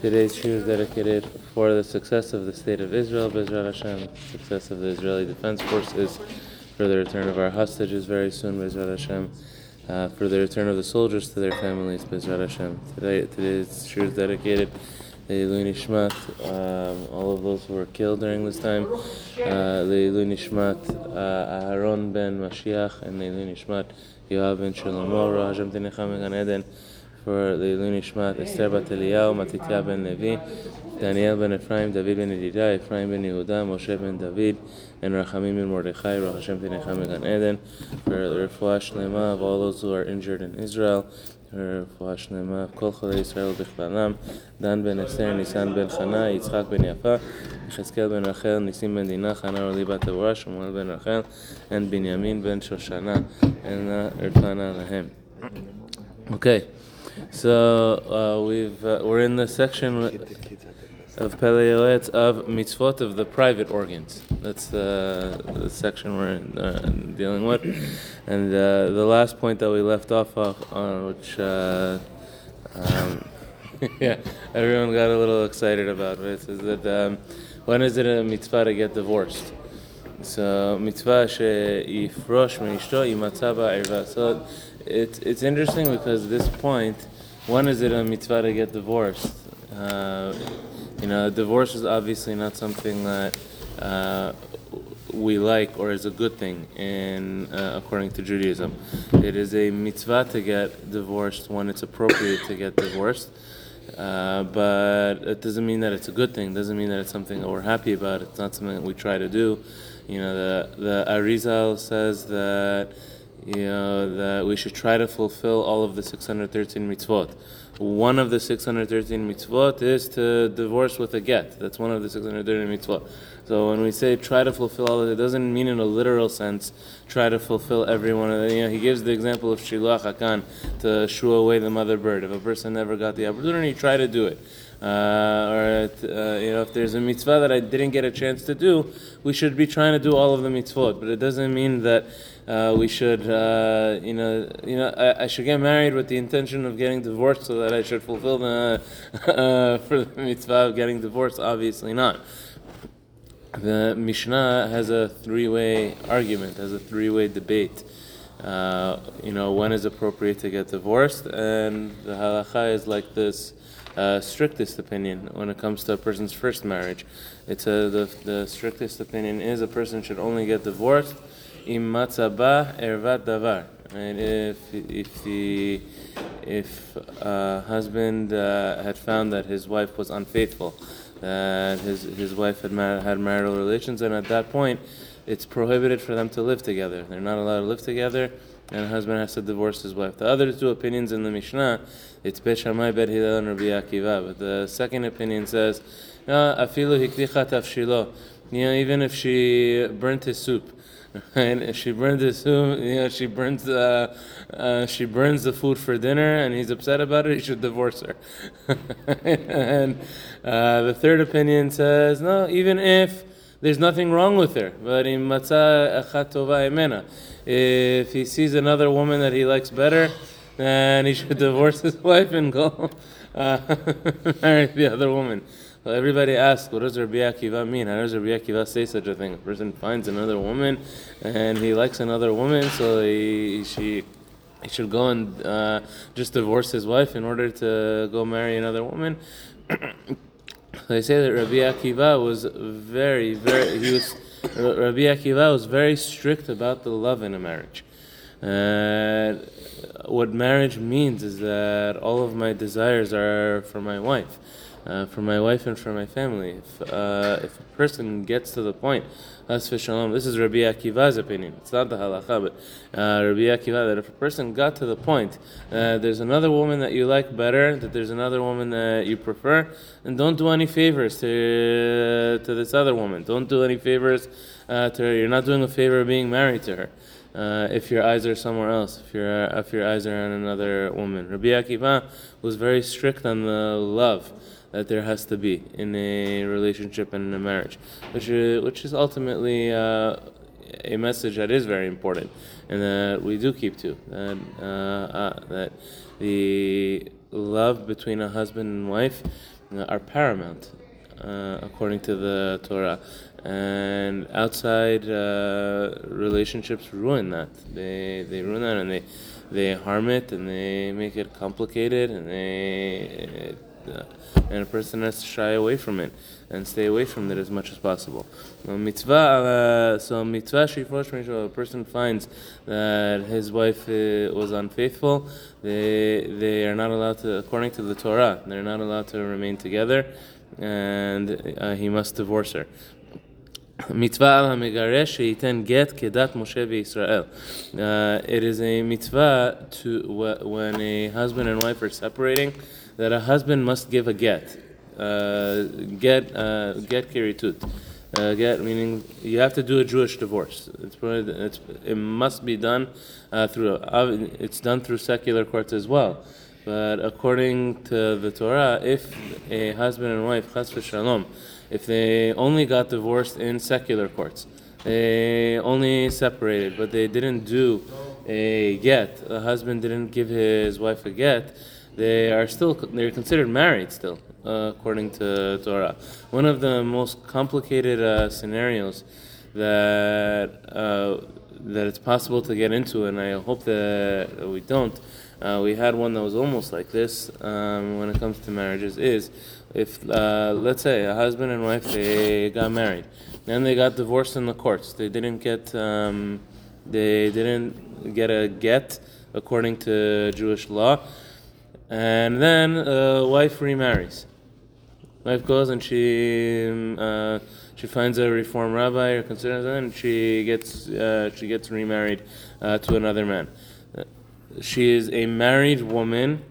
Today's shir is dedicated for the success of the state of Israel, Bezrat Hashem, success of the Israeli Defense Forces, for the return of our hostages very soon, Bezrat Hashem, uh, for the return of the soldiers to their families, Bezrat Hashem. Today, today's shir is dedicated Leilu Nishmat, um, all of those who were killed during this time, uh, Leilu Nishmat, uh, Aharon ben Mashiach, and Leilu Nishmat, Yoav ben Shlomo, Rahajam Tenecham Gan Eden, for Leilu Nishmat, Esther bat Eliyahu, Matitya ben Levi, Daniel ben Ephraim, David ben Yedidah, Ephraim ben Yehuda, Moshe ben David, and Rachamim ben Mordechai, Rahashem Tenecham Gan Eden, for Refuah Shlema of all those who are injured in Israel, her flesh nema kol chalei Yisrael bichlalam Dan ben Nisan ben Yitzchak ben Yafa Yechezkel ben Rachel Nisim ben Dinah Shmuel ben and Binyamin ben Shoshana and uh, Erkana Lahem Okay, so uh, we've uh, we're in the section of Pele Yoetz of mitzvot of the private organs. That's the, the section we're uh, dealing with. And uh, the last point that we left off on, which uh, um, yeah, everyone got a little excited about? Is that um, when is it a mitzvah to get divorced? So mitzvah she'ifrosh me'ishto imatza ba'irva. So it's it's interesting because this point, when is it a mitzvah to get divorced? You know, divorce is obviously not something that uh, we like or is a good thing in uh, according to Judaism. It is a mitzvah to get divorced when it's appropriate to get divorced. Uh, but it doesn't mean that it's a good thing. It doesn't mean that it's something that we're happy about. It's not something that we try to do. You know, the the Arizal says that you know that we should try to fulfill all of the 613 mitzvot. One of the 613 mitzvot is to divorce with a get. That's one of the 613 mitzvot. So when we say try to fulfill all of it, it doesn't mean in a literal sense try to fulfill every one of them. You know, he gives the example of shiluach hakan to shoo away the mother bird. If a person never got the opportunity, try to do it. Uh, or uh, you know, if there's a mitzvah that I didn't get a chance to do, we should be trying to do all of the mitzvot. But it doesn't mean that uh, we should, uh, you know, you know, I, I, should get married with the intention of getting divorced, so that I should fulfill the uh, for the mitzvah of getting divorced. Obviously not. The Mishnah has a three-way argument, has a three-way debate. Uh, you know, when is appropriate to get divorced, and the halacha is like this uh, strictest opinion when it comes to a person's first marriage. It's a, the, the strictest opinion is a person should only get divorced im ervat davar. Right? If if the if a husband uh, had found that his wife was unfaithful, that his his wife had mar- had marital relations, and at that point, it's prohibited for them to live together. They're not allowed to live together and a husband has to divorce his wife. The other two opinions in the Mishnah, it's Bet Shammai, Bet Hillel, and Rabbi Akiva. But the second opinion says, afilu hiklicha tafshilo. You know, even if she burnt his soup, and she burns his soup, you know, she burns, uh, uh, she burns the food for dinner, and he's upset about it. He should divorce her. and uh, the third opinion says, no, even if there's nothing wrong with her, but in matzah achat tova emena if he sees another woman that he likes better, then he should divorce his wife and go uh, marry the other woman. Well, everybody asks, what does Rabbi Akiva mean? How does Rabbi Akiva say such a thing? A person finds another woman and he likes another woman, so he, she, he should go and uh, just divorce his wife in order to go marry another woman. they say that Rabbi Akiva was very, very, he was Rabbi Akiva was very strict about the love in a marriage. Uh, what marriage means is that all of my desires are for my wife, uh, for my wife and for my family. If, uh, if a person gets to the point. This is Rabbi Akiva's opinion. It's not the halacha, but uh, Rabbi Akiva that if a person got to the point uh, there's another woman that you like better, that there's another woman that you prefer, and don't do any favors to to this other woman. Don't do any favors uh, to her. You're not doing a favor of being married to her. Uh, if your eyes are somewhere else, if your if your eyes are on another woman, Rabbi Akiva was very strict on the love that there has to be in a relationship and in a marriage, which is, which is ultimately uh, a message that is very important and that we do keep to that uh, uh, that the love between a husband and wife uh, are paramount uh, according to the Torah. And outside uh, relationships ruin that. They they ruin that and they they harm it and they make it complicated and they uh, and a person has to shy away from it and stay away from it as much as possible. Uh, mitzvah, uh, so mitzvah shifrosh a person finds that his wife uh, was unfaithful, they they are not allowed to, according to the Torah, they're not allowed to remain together, and uh, he must divorce her. Mitzvah al hamigaresh sheiten get kedat Moshe v'Yisrael. Uh, it is a mitzvah to when a husband and wife are separating, that a husband must give a get, uh, get uh, get kiritut. Uh, get meaning you have to do a Jewish divorce. It's, it's it must be done uh, through. Uh, it's done through secular courts as well. But according to the Torah, if a husband and wife, chas v'shalom, if they only got divorced in secular courts, they only separated, but they didn't do a get. The husband didn't give his wife a get. They are still they're considered married still, uh, according to Torah. One of the most complicated uh, scenarios that uh, that it's possible to get into, and I hope that we don't. Uh, we had one that was almost like this um, when it comes to marriages. Is if uh, let's say a husband and wife they got married, then they got divorced in the courts. They didn't get um, they didn't get a get according to Jewish law, and then a wife remarries. Wife goes and she uh, she finds a reform rabbi or considers and she gets uh, she gets remarried uh, to another man. She is a married woman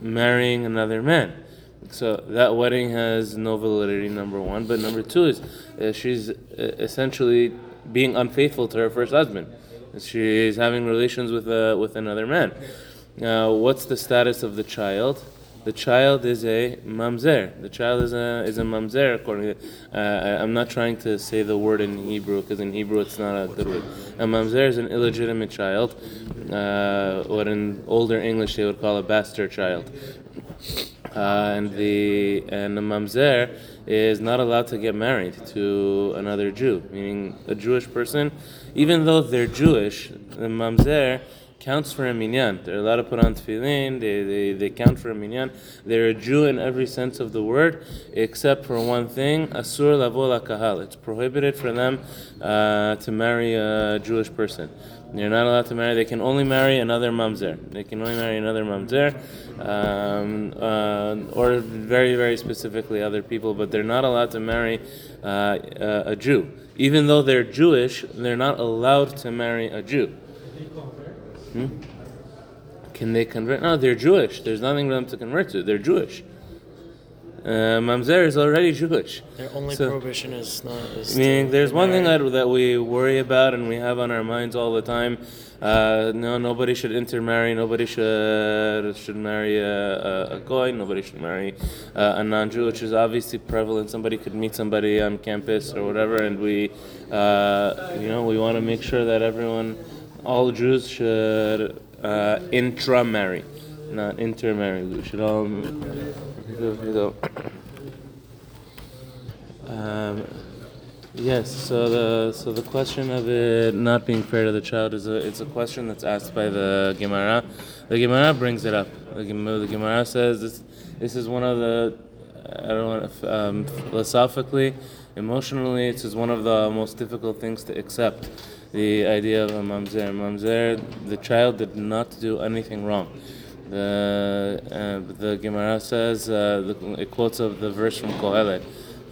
marrying another man. So that wedding has no validity, number one. But number two is uh, she's uh, essentially being unfaithful to her first husband. She's having relations with uh, with another man. Now, what's the status of the child? The child is a mamzer. The child is a is a mamzer. According to, uh, I'm not trying to say the word in Hebrew because in Hebrew it's not a good word. A mamzer is an illegitimate child, uh, what in older English they would call a bastard child. Uh, and the and the mamzer is not allowed to get married to another Jew, meaning a Jewish person, even though they're Jewish. The mamzer counts for a minyan. They're allowed to put on tefillin. They, they, they count for a minyan. They're a Jew in every sense of the word, except for one thing: asur lavo kahal. It's prohibited for them uh, to marry a Jewish person. They're not allowed to marry. They can only marry another mamzer. They can only marry another mamzer, um, uh, or very, very specifically other people. But they're not allowed to marry uh, a Jew. Even though they're Jewish, they're not allowed to marry a Jew. Hmm? Can they convert? No, they're Jewish. There's nothing for them to convert to. They're Jewish. Uh, mamzer is already Jewish. Their only so, prohibition is not. Is meaning, there's one thing that, that we worry about and we have on our minds all the time. Uh, no, nobody should intermarry. Nobody should should marry a, a, a goy. Nobody should marry uh, a non-Jew, which is obviously prevalent. Somebody could meet somebody on campus or whatever, and we, uh, you know, we want to make sure that everyone, all Jews should uh, intramarry, not intermarry. We should all. Um, yes. So the so the question of it not being fair to the child is a it's a question that's asked by the Gemara. The Gemara brings it up. The Gemara, the Gemara says this this is one of the I don't know um, philosophically, emotionally, is one of the most difficult things to accept. The idea of a mamzer. Mamzer, the child did not do anything wrong. The uh, the Gemara says uh, the, it quotes of the verse from Kohelet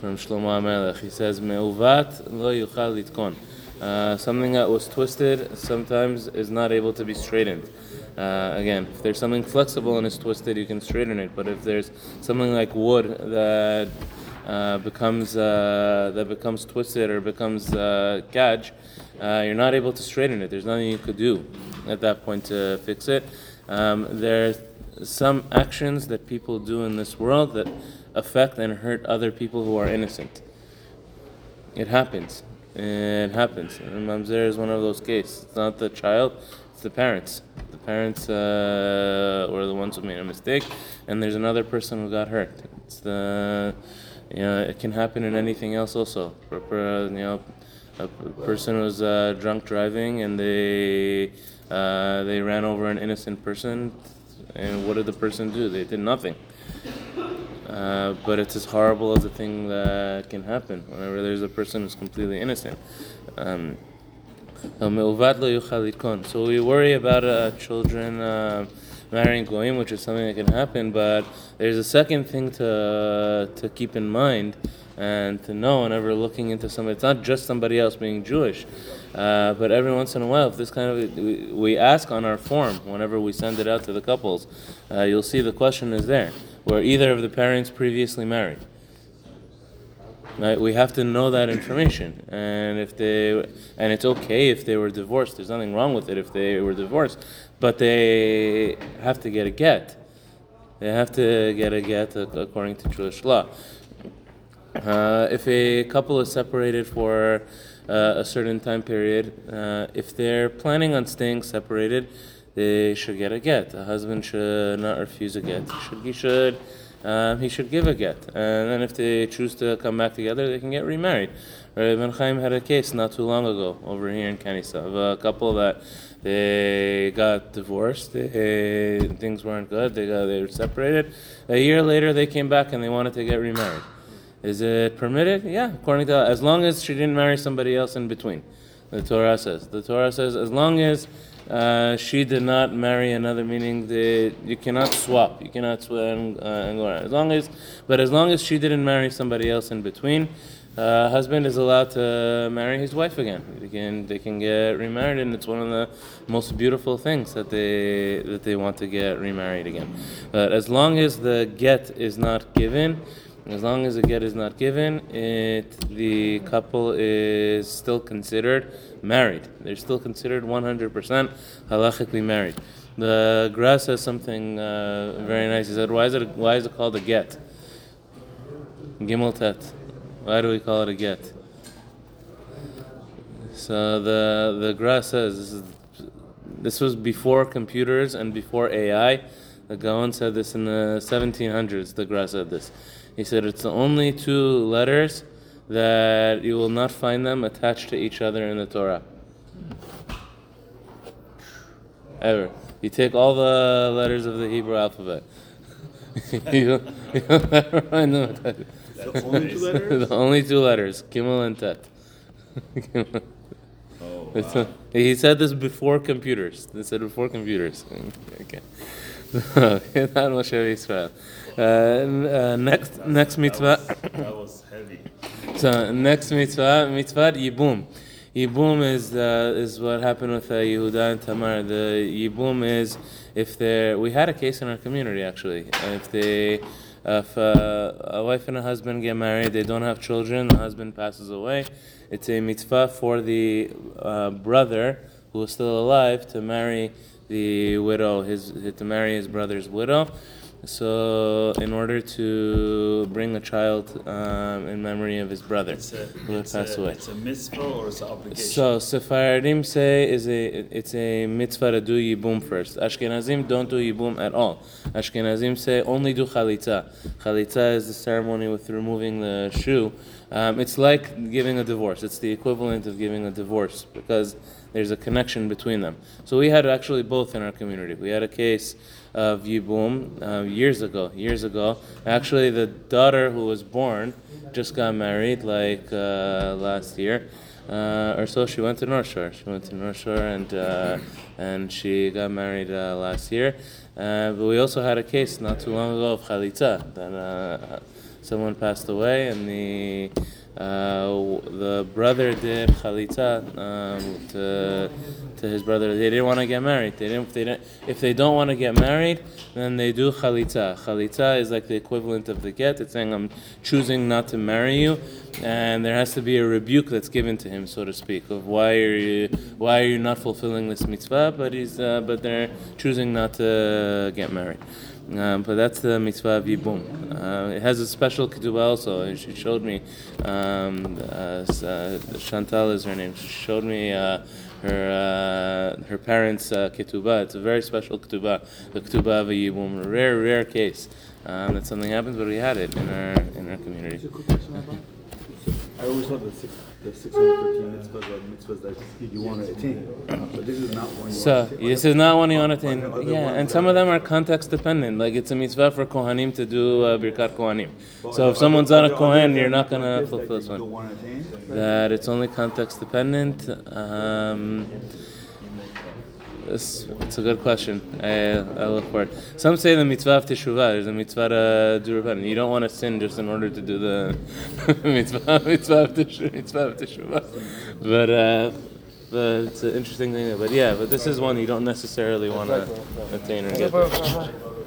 from Shlomo HaMelech. He says, "Meuvat lo yuchal litkon." Uh, something that was twisted sometimes is not able to be straightened. Uh, again, if there's something flexible and it's twisted, you can straighten it. But if there's something like wood that uh, becomes uh, that becomes twisted or becomes uh, uh, you're not able to straighten it. There's nothing you could do at that point to fix it. Um, there are some actions that people do in this world that affect and hurt other people who are innocent. It happens. it happens. And mamzer is one of those cases. It's not the child, it's the parents. The parents uh, were the ones who made a mistake, and there's another person who got hurt. It's the you know it can happen in anything else also. You know, a person was uh, drunk driving and they uh, they ran over an innocent person, and what did the person do? They did nothing. Uh, but it's as horrible as a thing that can happen whenever there's a person who's completely innocent. Um, so we worry about uh, children uh, marrying goyim, which is something that can happen. But there's a second thing to to keep in mind and to know and ever looking into somebody. It's not just somebody else being Jewish, uh, but every once in a while, if this kind of we, ask on our form whenever we send it out to the couples, uh, you'll see the question is there. Were either of the parents previously married? Right? We have to know that information, and if they and it's okay if they were divorced. There's nothing wrong with it if they were divorced, but they have to get a get. They have to get a get according to Jewish law. Uh, if a couple is separated for uh, a certain time period, uh, if they're planning on staying separated, they should get a get. A husband should not refuse a get. He should, he should, um, he should give a get. And then if they choose to come back together, they can get remarried. Ben Chaim had a case not too long ago over here in Kanisa of a couple that they got divorced. They, things weren't good. They got they were separated. A year later, they came back and they wanted to get remarried. Is it permitted? Yeah, according to as long as she didn't marry somebody else in between. The Torah says. The Torah says as long as uh, she did not marry another, meaning that you cannot swap, you cannot swap and, uh, and go around. As long as, but as long as she didn't marry somebody else in between, uh, husband is allowed to marry his wife again. They can they can get remarried, and it's one of the most beautiful things that they that they want to get remarried again. But as long as the get is not given. As long as a get is not given, it, the couple is still considered married. They're still considered 100% halachically married. The Gra says something uh, very nice. He said, why is, it, why is it called a get? Gimel Tet. Why do we call it a get? So the, the Gra says, this, is, this was before computers and before AI. The Gaon said this in the 1700s. The Gra said this. He said it's the only two letters that you will not find them attached to each other in the Torah. Ever. You take all the letters of the Hebrew alphabet. you, never find them attached. The only two letters? the only two letters, Gimel and Tet. Oh, wow. he said this before computers. They said before computers. Okay. Okay, that Moshe Israel. Uh, uh, next, next mitzvah. That was, that was heavy. So next mitzvah, mitzvah yibum. Yibum is uh, is what happened with uh, Yehuda and Tamar. The yibum is if they we had a case in our community actually. If they if uh, a wife and a husband get married, they don't have children, the husband passes away. It's a mitzvah for the uh, brother who is still alive to marry the widow, his to marry his brother's widow. So, in order to bring a child um, in memory of his brother It's a, who it's, passed a, away. it's a mitzvah or it's an obligation? So Sephardim say is a it's a mitzvah to do yibum first. Ashkenazim don't do yibum at all. Ashkenazim say only do chalitza. Chalitza is the ceremony with removing the shoe. Um, it's like giving a divorce. It's the equivalent of giving a divorce because there's a connection between them. So we had actually both in our community. We had a case of yibum uh, years ago. Years ago, actually, the daughter who was born just got married like uh, last year uh, or so. She went to North Shore. She went to North Shore and uh, and she got married uh, last year. Uh, but we also had a case not too long ago of chalitza that uh, someone passed away and the uh, the brother did chalitza um, to to his brother. They didn't want to get married. They didn't. If they didn't. If they don't want to get married, then they do chalitza. Chalitza is like the equivalent of the get. It's saying I'm choosing not to marry you, and there has to be a rebuke that's given to him, so to speak, of why are you why are you not fulfilling this mitzvah? But he's uh, but they're choosing not to get married. Um, but that's the mitzvah of Yibum. Uh, it has a special ketubah also. She showed me, um, uh, uh, Chantal is her name. She showed me uh, her uh, her parents' uh, ketubah. It's a very special ketubah, the ketubah of a Yibum. A rare, rare case um, that something happens, but we had it in our in our community. I always thought the six, the six hundred thirteen mitzvahs are mitzvahs that you want to attain, but this is not one So to this is not one you want to attain. Yeah, and some of them are context dependent. Like it's a mitzvah for kohanim to do uh, birkat kohanim. So if someone's not a kohen, you're not gonna practice fulfill this one. to? That it's only context dependent. Um, this, it's a good question. I, I look for it. Some say the mitzvah of teshuvah. There's a mitzvah to do repentance. You don't want to sin just in order to do the mitzvah, mitzvah of teshu- mitzvah of teshuvah. But uh, but it's an interesting thing. But yeah, but this is one you don't necessarily want to attain or get.